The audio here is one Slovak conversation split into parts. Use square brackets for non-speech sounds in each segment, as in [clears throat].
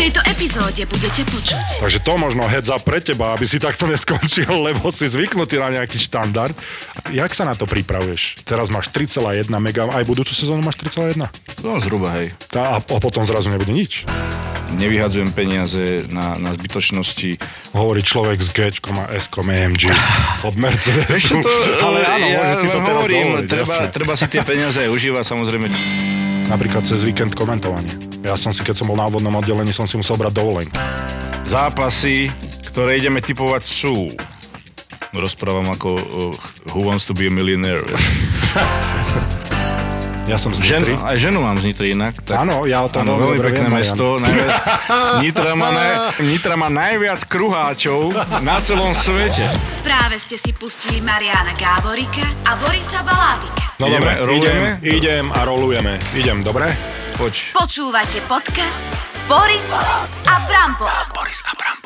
tejto epizóde budete počuť. Takže to možno heads up pre teba, aby si takto neskončil, [laughs] lebo si zvyknutý na nejaký štandard. Jak sa na to pripravuješ? Teraz máš 3,1 mega, aj budúcu sezónu máš 3,1? No zhruba, hej. Tá, a potom zrazu nebude nič. Nevyhadzujem peniaze na, na zbytočnosti. Hovorí človek s G a S AMG od Mercedesu. to, ale áno, ja si to teraz hovorím, dovoliť, treba, treba si tie peniaze aj užívať, samozrejme. Napríklad cez víkend komentovanie. Ja som si, keď som bol na úvodnom oddelení, som si musel brať dovolenku. Zápasy, ktoré ideme typovať sú. Rozprávam ako uh, Who Wants to be a Millionaire. [laughs] Ja som z Žen, Nitry. aj ženu mám z Nitry inak. Áno, ja o tom áno, veľmi pekné viem, mesto. Najviac, [laughs] Nitra, má naj, Nitra má najviac kruháčov na celom svete. Práve ste si pustili Mariana Gáborika a Borisa Balábika. No Ideme, dobre, idem, idem a rolujeme. Idem, dobre? Poď. Počúvate podcast Boris a Brambo.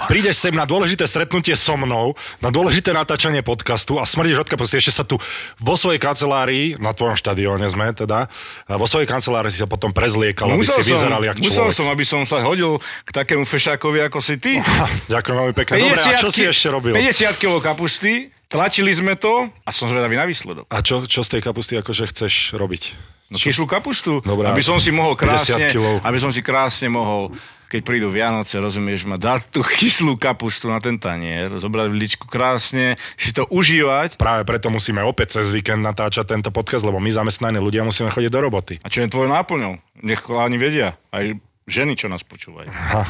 Prídeš sem na dôležité stretnutie so mnou, na dôležité natáčanie podcastu a smrdíš od kapusty. Ešte sa tu vo svojej kancelárii, na tvojom štadióne sme teda, vo svojej kancelárii si sa potom prezliekal, aby si vyzeral jak musel človek. som, aby som sa hodil k takému fešákovi, ako si ty. [laughs] Ďakujem veľmi pekne. Dobre, a čo si ešte robil? 50 kg kapusty, tlačili sme to a som zvedavý na výsledok. A čo, čo z tej kapusty akože chceš robiť? No kyslú kapustu, Dobre, aby som si mohol 50 krásne, aby som si krásne mohol keď prídu Vianoce, rozumieš ma, dať tú kyslú kapustu na ten tanier, zobrať vličku krásne, si to užívať. Práve preto musíme opäť cez víkend natáčať tento podcast, lebo my zamestnaní ľudia musíme chodiť do roboty. A čo je tvojou náplňou? Nech ani vedia. Aj ženy, čo nás počúvajú. Ha.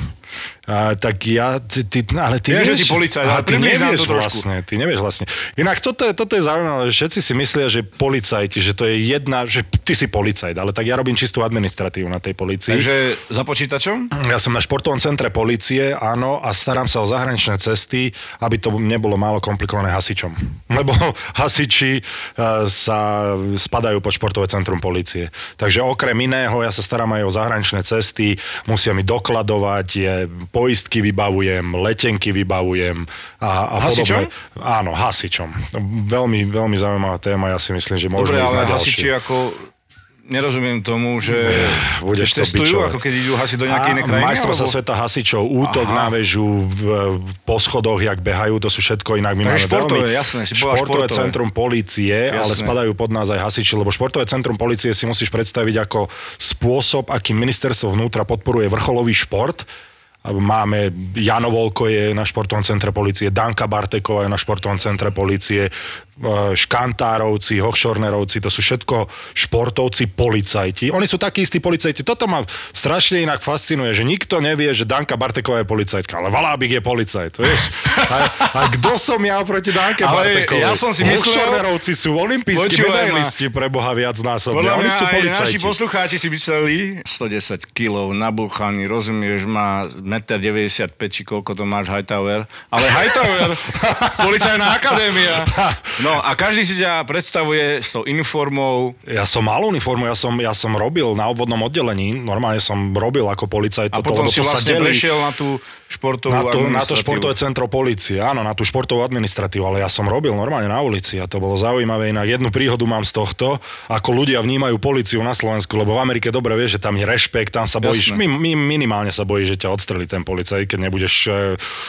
A, tak ja, ty, ty, ale ty Viem, že vieš, si policajt, Aha, ale ty nevieš to vlastne, ty nevieš vlastne. Inak toto je, toto je zaujímavé, všetci si myslia, že policajti, že to je jedna, že ty si policajt, ale tak ja robím čistú administratívu na tej policii. Takže za počítačom? Ja som na športovom centre policie, áno, a starám sa o zahraničné cesty, aby to nebolo málo komplikované hasičom. [laughs] Lebo hasiči uh, sa spadajú pod športové centrum policie. Takže okrem iného, ja sa starám aj o zahraničné cesty, musia mi dokladovať, je, poistky vybavujem, letenky vybavujem a, a Hasičom? podobné. Áno, hasičom. Veľmi, veľmi zaujímavá téma, ja si myslím, že môžeme Dobre, ísť na ale ďalšiu. hasiči ako... Nerozumiem tomu, že budeš to cestujú, bičovať. ako keď idú hasiť do nejakej inej krajiny? Majstrovstvá alebo- sveta hasičov, útok Aha. na väžu, v, po schodoch, jak behajú, to sú všetko inak. My máme Takže športové, veľmi, jasné, športové športové. centrum policie, ale Jasné. spadajú pod nás aj hasiči, lebo športové centrum policie si musíš predstaviť ako spôsob, akým ministerstvo vnútra podporuje vrcholový šport. Máme, Jano Volko je na športovom centre policie, Danka Barteková je na športovom centre policie, Škantárovci, Hochschornerovci, to sú všetko športovci, policajti. Oni sú takí istí policajti. Toto ma strašne inak fascinuje, že nikto nevie, že Danka Barteková je policajtka, ale Valábik je policajt, vieš. A, a kto som ja oproti Danke Ale Bartekovej? ja som si myslel- sú olimpijskí medailisti pre Boha viac násobne. Podľa Oni sú aj policajti. naši poslucháči si mysleli 110 kg nabúchaný, rozumieš, má 1,95 m, či koľko to máš Hightower. [laughs] Ale Hightower, policajná akadémia. [laughs] No a každý si ťa predstavuje s tou uniformou. Ja som mal uniformu, ja som, ja som robil na obvodnom oddelení, normálne som robil ako policajt. A toto, potom si to sa vlastne delí prešiel na tú športovú na to, na to športové centro policie, áno, na tú športovú administratívu, ale ja som robil normálne na ulici a to bolo zaujímavé. Inak jednu príhodu mám z tohto, ako ľudia vnímajú policiu na Slovensku, lebo v Amerike dobre vieš, že tam je rešpekt, tam sa bojíš, Jasné. mi, mi, minimálne sa bojíš, že ťa odstrelí ten policajt, keď nebudeš e,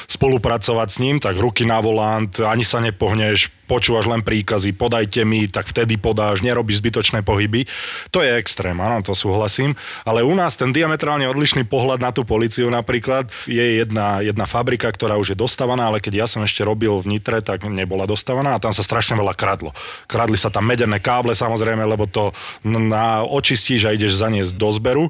spolupracovať s ním, tak ruky na volant, ani sa nepohneš, počúvaš len príkazy, podajte mi, tak vtedy podáš, nerobíš zbytočné pohyby. To je extrém, áno, to súhlasím. Ale u nás ten diametrálne odlišný pohľad na tú policiu napríklad je jedna, jedna fabrika, ktorá už je dostávaná, ale keď ja som ešte robil v Nitre, tak nebola dostávaná a tam sa strašne veľa kradlo. Kradli sa tam medené káble samozrejme, lebo to na, očistíš a ideš zaniesť do zberu.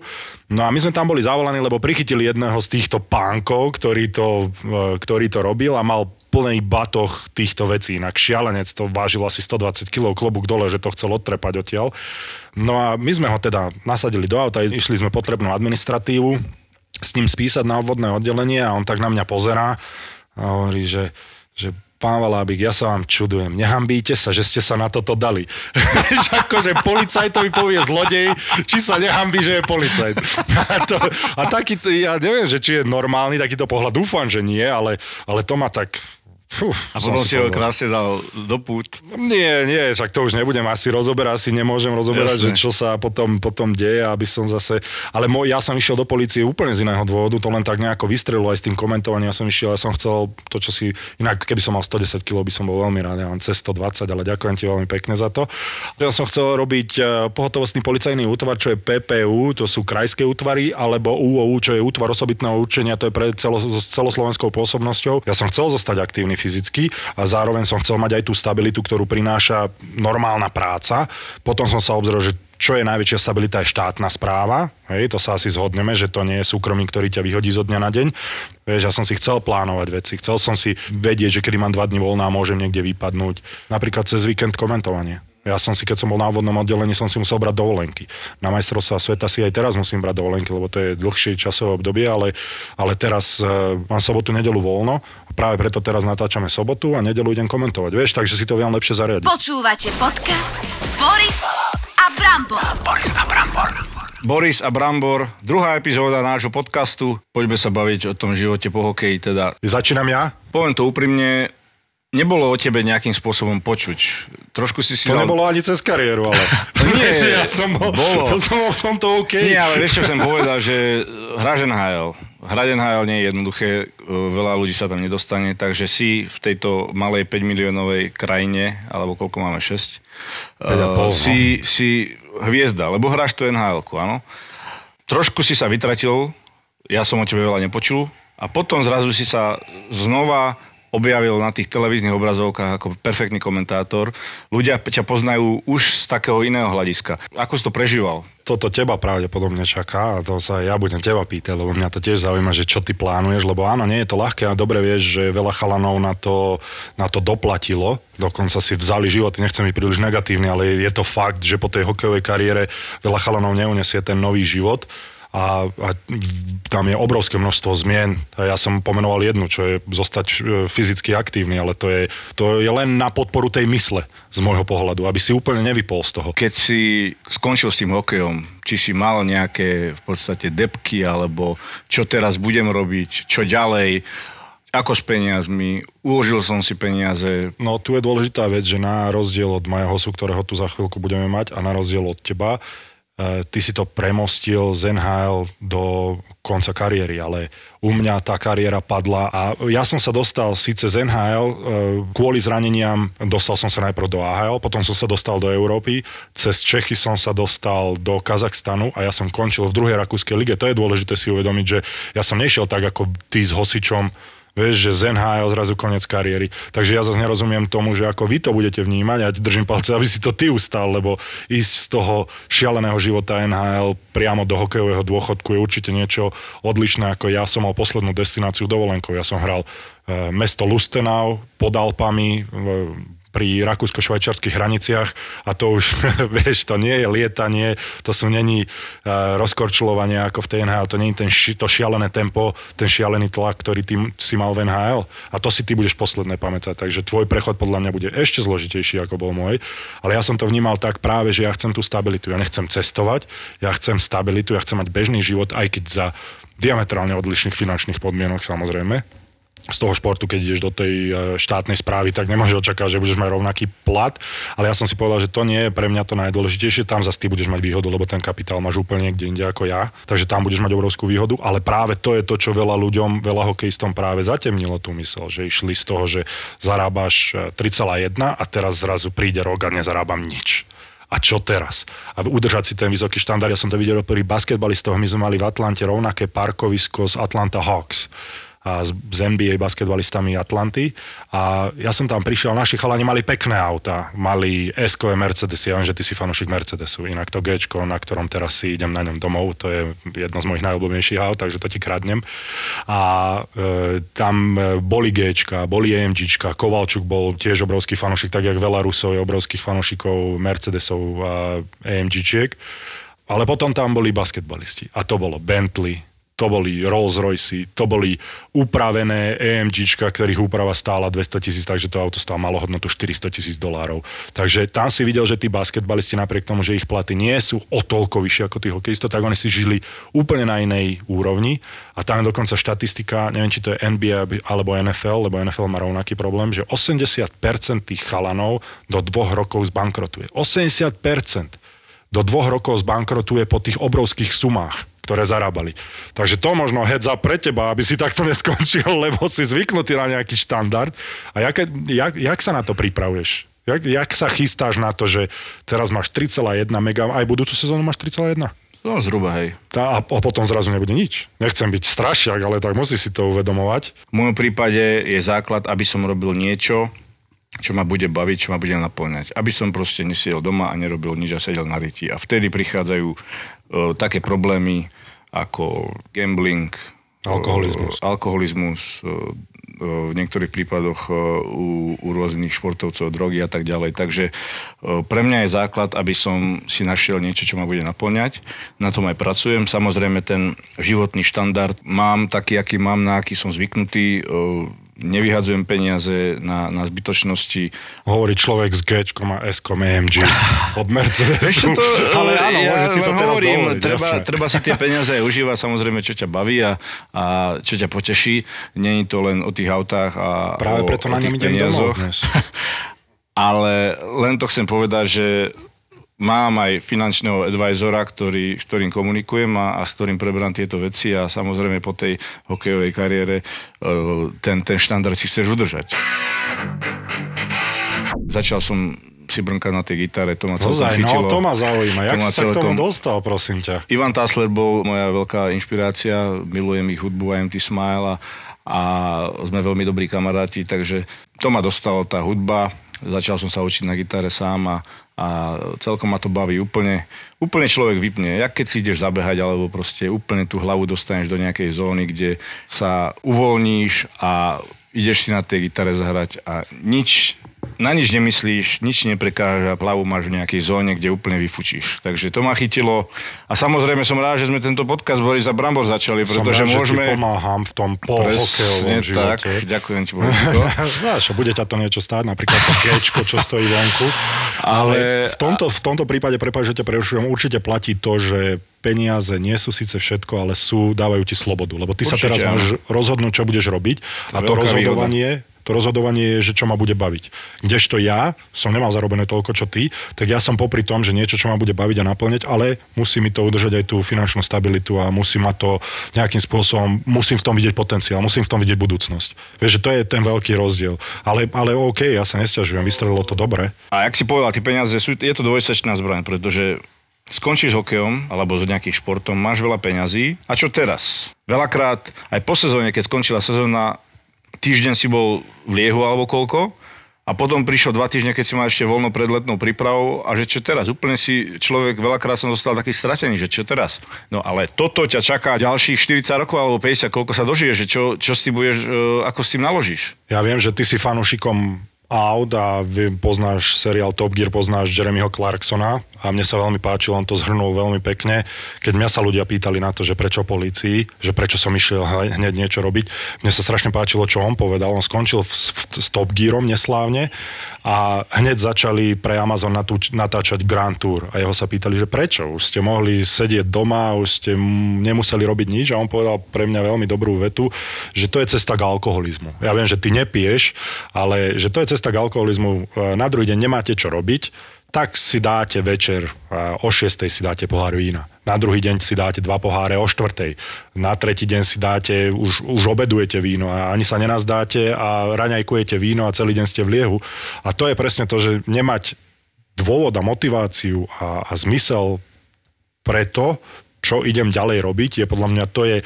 No a my sme tam boli zavolaní, lebo prichytili jedného z týchto pánkov, ktorý to, e, ktorý to robil a mal plný batoh týchto vecí. Inak šialenec to vážil asi 120 kg klobúk dole, že to chcel odtrepať odtiaľ. No a my sme ho teda nasadili do auta, išli sme potrebnú administratívu s ním spísať na obvodné oddelenie a on tak na mňa pozerá a hovorí, že, že pán Valábik, ja sa vám čudujem, nehambíte sa, že ste sa na toto dali. [laughs] Akože policajtovi povie zlodej, či sa nehambí, že je policajt. A, to, a taký, ja neviem, že či je normálny takýto pohľad, dúfam, že nie, ale, ale to ma tak Fú, A potom si ho krásne dal do pút. Nie, nie, však to už nebudem asi rozoberať, asi nemôžem rozoberať, Jasné. že čo sa potom, potom deje, aby som zase... Ale môj, ja som išiel do policie úplne z iného dôvodu, to len tak nejako vystrelilo aj s tým komentovaním, ja som išiel, ja som chcel to, čo si... Inak, keby som mal 110 kg, by som bol veľmi rád, ja mám cez 120, ale ďakujem ti veľmi pekne za to. Ja som chcel robiť eh, pohotovostný policajný útvar, čo je PPU, to sú krajské útvary, alebo UOU, čo je útvar osobitného určenia, to je pre celo, s celoslovenskou pôsobnosťou. Ja som chcel zostať aktívny fyzicky a zároveň som chcel mať aj tú stabilitu, ktorú prináša normálna práca. Potom som sa obzrel, že čo je najväčšia stabilita je štátna správa. Hej, to sa asi zhodneme, že to nie je súkromník, ktorý ťa vyhodí zo dňa na deň. Vieš, ja som si chcel plánovať veci. Chcel som si vedieť, že kedy mám dva dní voľná môžem niekde vypadnúť. Napríklad cez víkend komentovanie. Ja som si, keď som bol na úvodnom oddelení, som si musel brať dovolenky. Na majstrovstvá sveta si aj teraz musím brať dovolenky, lebo to je dlhšie časové obdobie, ale, ale teraz uh, mám sobotu, nedelu voľno a práve preto teraz natáčame sobotu a nedelu idem komentovať. Vieš, takže si to viem lepšie zariadiť. Počúvate podcast Boris a Brambor. Boris a Brambor. Boris a Brambor, druhá epizóda nášho podcastu. Poďme sa baviť o tom živote po hokeji. Teda, Začínam ja? poviem to úprimne, nebolo o tebe nejakým spôsobom počuť. Trošku si si To dal... nebolo ani cez kariéru, ale... [laughs] Nie, [laughs] ja som bol, bolo. Ja som bol v tomto OK. Nie, ale vieš, čo chcem povedať, že hráš NHL. Hrať NHL nie je jednoduché, e, veľa ľudí sa tam nedostane, takže si v tejto malej 5 miliónovej krajine, alebo koľko máme, 6, 5,5, no. si, si hviezda, lebo hráš tu nhl áno. Trošku si sa vytratil, ja som o tebe veľa nepočul, a potom zrazu si sa znova objavil na tých televíznych obrazovkách ako perfektný komentátor. Ľudia ťa poznajú už z takého iného hľadiska. Ako si to prežíval? toto teba pravdepodobne čaká a to sa ja budem teba pýtať, lebo mňa to tiež zaujíma, že čo ty plánuješ, lebo áno, nie je to ľahké a dobre vieš, že veľa chalanov na to, na to doplatilo, dokonca si vzali život, nechcem byť príliš negatívny, ale je to fakt, že po tej hokejovej kariére veľa chalanov neunesie ten nový život a, a tam je obrovské množstvo zmien. Ja som pomenoval jednu, čo je zostať e, fyzicky aktívny, ale to je, to je len na podporu tej mysle z môjho pohľadu, aby si úplne nevypol z toho. Keď si skončil s tým hokejom, či si mal nejaké v podstate depky, alebo čo teraz budem robiť, čo ďalej, ako s peniazmi, uložil som si peniaze, No tu je dôležitá vec, že na rozdiel od Majahosu, ktorého tu za chvíľku budeme mať a na rozdiel od teba, ty si to premostil z NHL do konca kariéry, ale u mňa tá kariéra padla a ja som sa dostal síce z NHL e, kvôli zraneniam, dostal som sa najprv do AHL, potom som sa dostal do Európy, cez Čechy som sa dostal do Kazachstanu a ja som končil v druhej rakúskej lige. To je dôležité si uvedomiť, že ja som nešiel tak ako ty s Hosičom, Vieš, že z NHL zrazu koniec kariéry. Takže ja zase nerozumiem tomu, že ako vy to budete vnímať a ja držím palce, aby si to ty ustal, lebo ísť z toho šialeného života NHL priamo do hokejového dôchodku je určite niečo odlišné, ako ja som mal poslednú destináciu dovolenkov. Ja som hral e, mesto Lustenau pod Alpami, pri rakúsko-švajčiarských hraniciach a to už, [laughs] vieš, to nie je lietanie, to sú není uh, rozkorčulovanie ako v tej to je ten ši, to šialené tempo, ten šialený tlak, ktorý ty si mal v NHL a to si ty budeš posledné pamätať, takže tvoj prechod podľa mňa bude ešte zložitejší ako bol môj, ale ja som to vnímal tak práve, že ja chcem tú stabilitu, ja nechcem cestovať, ja chcem stabilitu, ja chcem mať bežný život, aj keď za diametrálne odlišných finančných podmienok samozrejme, z toho športu, keď ideš do tej e, štátnej správy, tak nemôžeš očakávať, že budeš mať rovnaký plat, ale ja som si povedal, že to nie je pre mňa to najdôležitejšie, tam zase ty budeš mať výhodu, lebo ten kapitál máš úplne niekde inde ako ja, takže tam budeš mať obrovskú výhodu, ale práve to je to, čo veľa ľuďom, veľa hokejistom práve zatemnilo tú mysel, že išli z toho, že zarábaš e, 3,1 a teraz zrazu príde rok a nezarábam nič. A čo teraz? A udržať si ten vysoký štandard, ja som to videl pri basketbalistoch, my sme mali v Atlante rovnaké parkovisko z Atlanta Hawks a s, s NBA basketbalistami Atlanty a ja som tam prišiel, naši chalani mali pekné auta, mali S-kové Mercedesy, ja viem, že ty si fanúšik Mercedesu, inak to g na ktorom teraz si idem na ňom domov, to je jedno z mojich najobľúbenejších aut, takže to ti kradnem. A e, tam e, boli g boli AMG, Kovalčuk bol tiež obrovský fanúšik, tak jak veľa Rusov je obrovských fanúšikov Mercedesov a AMG-čiek. Ale potom tam boli basketbalisti. A to bolo Bentley, to boli Rolls Royce, to boli upravené EMGčka, ktorých úprava stála 200 tisíc, takže to auto stálo malo hodnotu 400 tisíc dolárov. Takže tam si videl, že tí basketbalisti napriek tomu, že ich platy nie sú o toľko vyššie ako tí hokejistov, tak oni si žili úplne na inej úrovni a tam dokonca štatistika, neviem či to je NBA alebo NFL, lebo NFL má rovnaký problém, že 80% tých chalanov do dvoch rokov zbankrotuje. 80% do dvoch rokov zbankrotuje po tých obrovských sumách ktoré zarábali. Takže to možno heads up pre teba, aby si takto neskončil, [laughs] lebo si zvyknutý na nejaký štandard. A jak, jak, jak sa na to pripravuješ? Jak, jak sa chystáš na to, že teraz máš 3,1 mega, aj budúcu sezónu máš 3,1? No zhruba, hej. Tá, a, a potom zrazu nebude nič. Nechcem byť strašiak, ale tak musí si to uvedomovať. V môjom prípade je základ, aby som robil niečo, čo ma bude baviť, čo ma bude naplňať. Aby som proste nesiel doma a nerobil nič a sedel na riti. A vtedy prichádzajú uh, také problémy ako gambling, alkoholizmus, uh, alkoholizmus uh, v niektorých prípadoch u, u rôznych športovcov, drogy a tak ďalej. Takže pre mňa je základ, aby som si našiel niečo, čo ma bude naplňať. Na tom aj pracujem. Samozrejme ten životný štandard mám taký, aký mám, na aký som zvyknutý nevyhadzujem peniaze na, na zbytočnosti. Hovorí človek s G a S AMG od Mercedesu. to, ale áno, ja si to teraz hovorím, dovoliť, treba, treba si tie peniaze aj užívať, samozrejme, čo ťa baví a, a čo ťa poteší. Není to len o tých autách a Práve o, preto o na tých peniazoch. [laughs] Ale len to chcem povedať, že mám aj finančného advisora, ktorý, s ktorým komunikujem a, a s ktorým preberám tieto veci a samozrejme po tej hokejovej kariére e, ten, ten štandard si chceš udržať. Začal som si brnkať na tej gitare, to ma celkom Ozaj, chytilo. no to ma zaujíma. Jak si sa k tomu dostal, prosím ťa? Ivan Tasler bol moja veľká inšpirácia, milujem ich hudbu IMT Smile a, a sme veľmi dobrí kamaráti, takže to ma dostalo tá hudba, začal som sa učiť na gitare sám a, a celkom ma to baví úplne, úplne človek vypne. Jak keď si ideš zabehať, alebo proste úplne tú hlavu dostaneš do nejakej zóny, kde sa uvoľníš a ideš si na tej gitare zahrať a nič, na nič nemyslíš, nič neprekáža, hlavu máš v nejakej zóne, kde úplne vyfučíš. Takže to ma chytilo. A samozrejme som rád, že sme tento podcast Boris a Brambor začali, pretože Som rád, môžeme... že ti pomáham v tom polhokejovom Presne tak, živote. ďakujem ti, Borisiko. [laughs] Znáš, bude ťa to niečo stáť, napríklad to Gčko, čo stojí vonku. Ale Ale- v tomto, v tomto prípade, prepáč, že ťa prerušujem, určite platí to, že peniaze nie sú síce všetko, ale sú, dávajú ti slobodu. Lebo ty sa Určite, teraz áno. môžeš rozhodnúť, čo budeš robiť. To a to rozhodovanie, to rozhodovanie je, že čo ma bude baviť. Kdežto ja som nemal zarobené toľko, čo ty, tak ja som popri tom, že niečo, čo ma bude baviť a naplňať, ale musí mi to udržať aj tú finančnú stabilitu a musí ma to nejakým spôsobom, musím v tom vidieť potenciál, musím v tom vidieť budúcnosť. Vieš, že to je ten veľký rozdiel. Ale, ale OK, ja sa nesťažujem, vystrelilo to dobre. A jak si povedal, tie peniaze sú, je to dvojsečná zbraň, pretože skončíš hokejom alebo s nejakým športom, máš veľa peňazí a čo teraz? Veľakrát, aj po sezóne, keď skončila sezóna, týždeň si bol v liehu alebo koľko a potom prišlo dva týždne, keď si mal ešte voľno pred letnou prípravou a že čo teraz? Úplne si človek, veľakrát som dostal taký stratený, že čo teraz? No ale toto ťa čaká ďalších 40 rokov alebo 50, koľko sa dožije, že čo, čo s tým budeš, e, ako s tým naložíš? Ja viem, že ty si fanúšikom aut a poznáš seriál Top Gear, poznáš Jeremyho Clarksona a mne sa veľmi páčilo, on to zhrnul veľmi pekne. Keď mňa sa ľudia pýtali na to, že prečo polícii, že prečo som išiel hneď niečo robiť, mne sa strašne páčilo, čo on povedal. On skončil v, s Top Gearom neslávne a hneď začali pre Amazon natúč, natáčať Grand Tour a jeho sa pýtali, že prečo? Už ste mohli sedieť doma, už ste nemuseli robiť nič a on povedal pre mňa veľmi dobrú vetu, že to je cesta k alkoholizmu. Ja viem, že ty nepiješ, ale že to je cesta k alkoholizmu. E, Na druhý deň nemáte čo robiť, tak si dáte večer, o 6. si dáte pohár vína. Na druhý deň si dáte dva poháre o 4. Na tretí deň si dáte, už, už obedujete víno a ani sa nenazdáte a raňajkujete víno a celý deň ste v liehu. A to je presne to, že nemať dôvod a motiváciu a, a zmysel pre to, čo idem ďalej robiť, je podľa mňa to je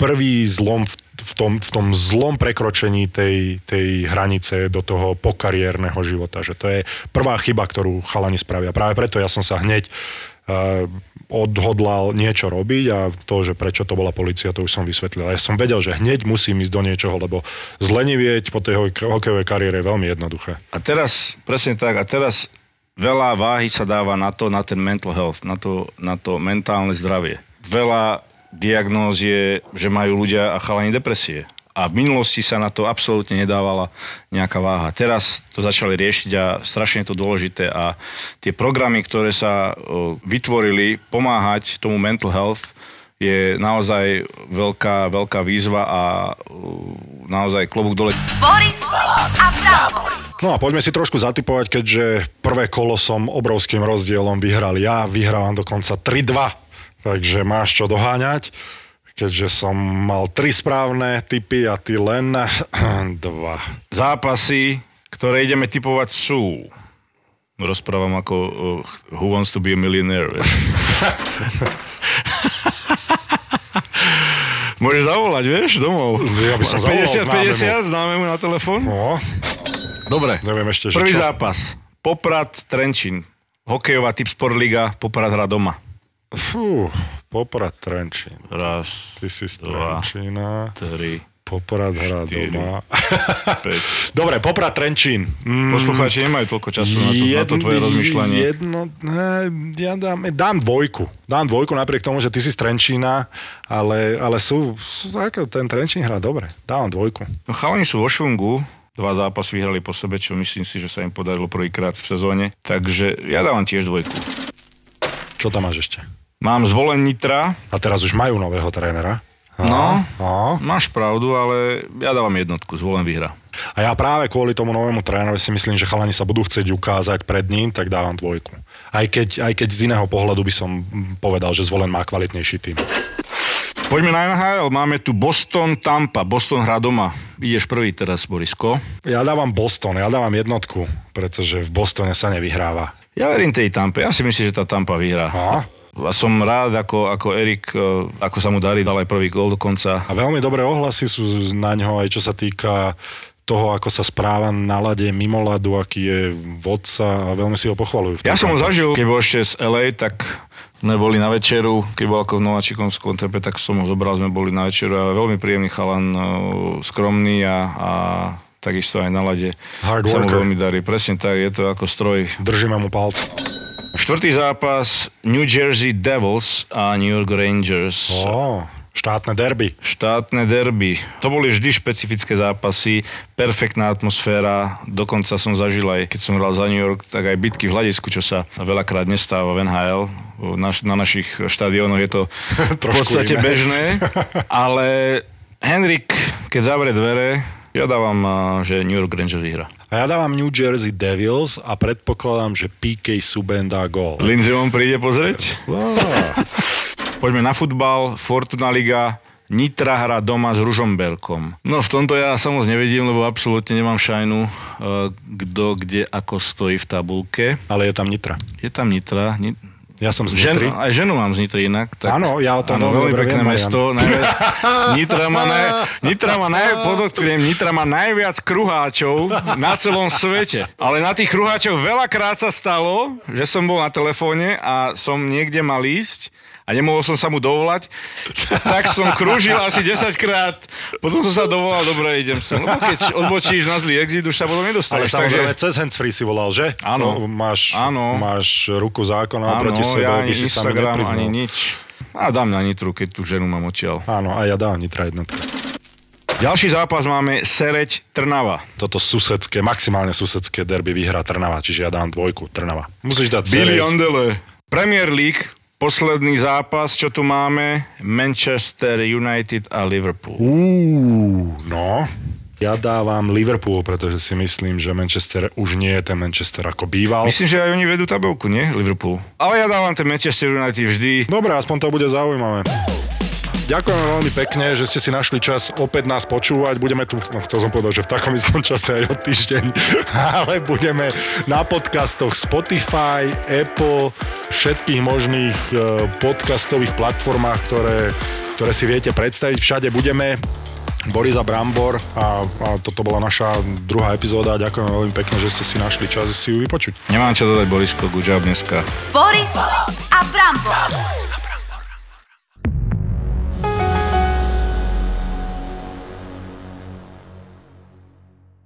prvý zlom v, v, tom, v tom zlom prekročení tej, tej hranice do toho pokariérneho života. Že to je prvá chyba, ktorú chalani spravia. Práve preto ja som sa hneď uh, odhodlal niečo robiť a to, že prečo to bola policia, to už som vysvetlil. Ja som vedel, že hneď musím ísť do niečoho, lebo zlenivieť po tej hokejovej kariére je veľmi jednoduché. A teraz, presne tak, a teraz veľa váhy sa dáva na to, na ten mental health, na to, na to mentálne zdravie. Veľa diagnóz je, že majú ľudia a chalani depresie. A v minulosti sa na to absolútne nedávala nejaká váha. Teraz to začali riešiť a strašne je to dôležité. A tie programy, ktoré sa vytvorili pomáhať tomu mental health, je naozaj veľká, veľká výzva a naozaj klobúk dole. Boris a. No a poďme si trošku zatipovať, keďže prvé kolo som obrovským rozdielom vyhral ja, vyhrávam dokonca 3-2, takže máš čo doháňať, keďže som mal tri správne typy a ty len [clears throat] dva. Zápasy, ktoré ideme typovať sú... Rozprávam ako uh, Who Wants to be a Millionaire. [laughs] Môžeš zavolať, vieš, domov. Ja by som zavolal 50-50, dáme mu na telefón. No, Dobre. neviem ešte, že Prvý čo. zápas. Poprad Trenčín. Hokejová typ Sportliga. Poprad hra doma. Fú, Poprad Trenčín. Raz, Ty si z Dva. Trenčína. tri, Poprad hrá doma. [laughs] Dobre, Poprad Trenčín. Mm, Poslucháči nemajú toľko času na to, na to tvoje rozmýšľanie. Jedno, ne, ja dám, dám dvojku. Dám dvojku napriek tomu, že ty si z Trenčína, ale, ale sú, sú ten Trenčín hrá dobre. Dávam dvojku. No, chalani sú vo švungu, dva zápasy vyhrali po sebe, čo myslím si, že sa im podarilo prvýkrát v sezóne. Takže ja dávam tiež dvojku. Čo tam máš ešte? Mám zvolen Nitra, A teraz už majú nového trénera. No. no. máš pravdu, ale ja dávam jednotku, zvolen vyhra. A ja práve kvôli tomu novému trénerovi si myslím, že chalani sa budú chcieť ukázať pred ním, tak dávam dvojku. Aj keď, aj keď z iného pohľadu by som povedal, že zvolen má kvalitnejší tým. Poďme na NHL, máme tu Boston, Tampa, Boston hrá doma. Ideš prvý teraz, Borisko. Ja dávam Boston, ja dávam jednotku, pretože v Bostone sa nevyhráva. Ja verím tej Tampe, ja si myslím, že tá Tampa vyhrá. No. A som rád, ako, ako Erik, e, ako sa mu darí, dal aj prvý gól dokonca. A veľmi dobré ohlasy sú na ňo, aj čo sa týka toho, ako sa správa na lade mimo ľadu, aký je vodca a veľmi si ho pochvalujú. v Ja som ho zažil, keď bol ešte z LA, tak sme boli na večeru, keď bol ako v Nováčikovskom tepe, tak som ho zobral, sme boli na večeru a veľmi príjemný chalan, e, skromný a, a takisto aj na lade Hard sa mu worker. veľmi darí. Presne tak, je to ako stroj. Držíme mu palce. Štvrtý zápas New Jersey Devils a New York Rangers. Ó, štátne derby. Štátne derby. To boli vždy špecifické zápasy, perfektná atmosféra. Dokonca som zažil aj, keď som hral za New York, tak aj bitky v hľadisku, čo sa veľakrát nestáva v NHL. Na, na našich štadiónoch je to [laughs] v podstate iné. bežné. Ale Henrik, keď zavrie dvere, ja dávam, že New York Rangers vyhra. A ja dávam New Jersey Devils a predpokladám, že PK Subban dá gól. Lindsay on príde pozrieť? Poďme na futbal, Fortuna Liga, Nitra hra doma s Ružomberkom. No v tomto ja sa moc nevedím, lebo absolútne nemám šajnu, eh, kto kde ako stojí v tabulke. Ale je tam Nitra. Je tam Nitra. Ni- Ja som z Žen, Nitry. aj ženu mám z Nitry inak. Tak, Áno, ja o tom áno, veľmi pekné viem, mesto. Najviac, [laughs] Nitra má, naj, Nitra má naj, podotknem, Nitra má najviac kruháčov na celom svete. Ale na tých kruháčov veľakrát sa stalo, že som bol na telefóne a som niekde mal ísť a nemohol som sa mu dovolať, tak som krúžil asi 10 krát. Potom som sa dovolal, dobre, idem sem. Lebo keď odbočíš na zlý exit, už sa potom Ale nedostaneš. samozrejme, Takže, cez handsfree si volal, že? Áno. No, máš, Áno. máš ruku zákona áno, proti sebe, ja by ani si sa Instagram, nepriznal. ani nič. A dám na Nitru, keď tú ženu mám odtiaľ. Áno, a ja dávam Nitra jednotka. Ďalší zápas máme Sereď Trnava. Toto susedské, maximálne susedské derby vyhrá Trnava, čiže ja dám dvojku Trnava. Musíš dať Billy. Ondele. Premier League, posledný zápas, čo tu máme, Manchester United a Liverpool. Uú, no. Ja dávam Liverpool, pretože si myslím, že Manchester už nie je ten Manchester ako býval. Myslím, že aj oni vedú tabelku, nie? Liverpool. Ale ja dávam ten Manchester United vždy. Dobre, aspoň to bude zaujímavé. Ďakujem veľmi pekne, že ste si našli čas opäť nás počúvať. Budeme tu, no chcel som povedať, že v takom istom čase aj o týždeň, [laughs] ale budeme na podcastoch Spotify, Apple, všetkých možných e, podcastových platformách, ktoré, ktoré si viete predstaviť. Všade budeme. Boris a Brambor a, a toto bola naša druhá epizóda. Ďakujem veľmi pekne, že ste si našli čas si ju vypočuť. Nemám čo dodať, Borisko, good job dneska. Boris a Brambor.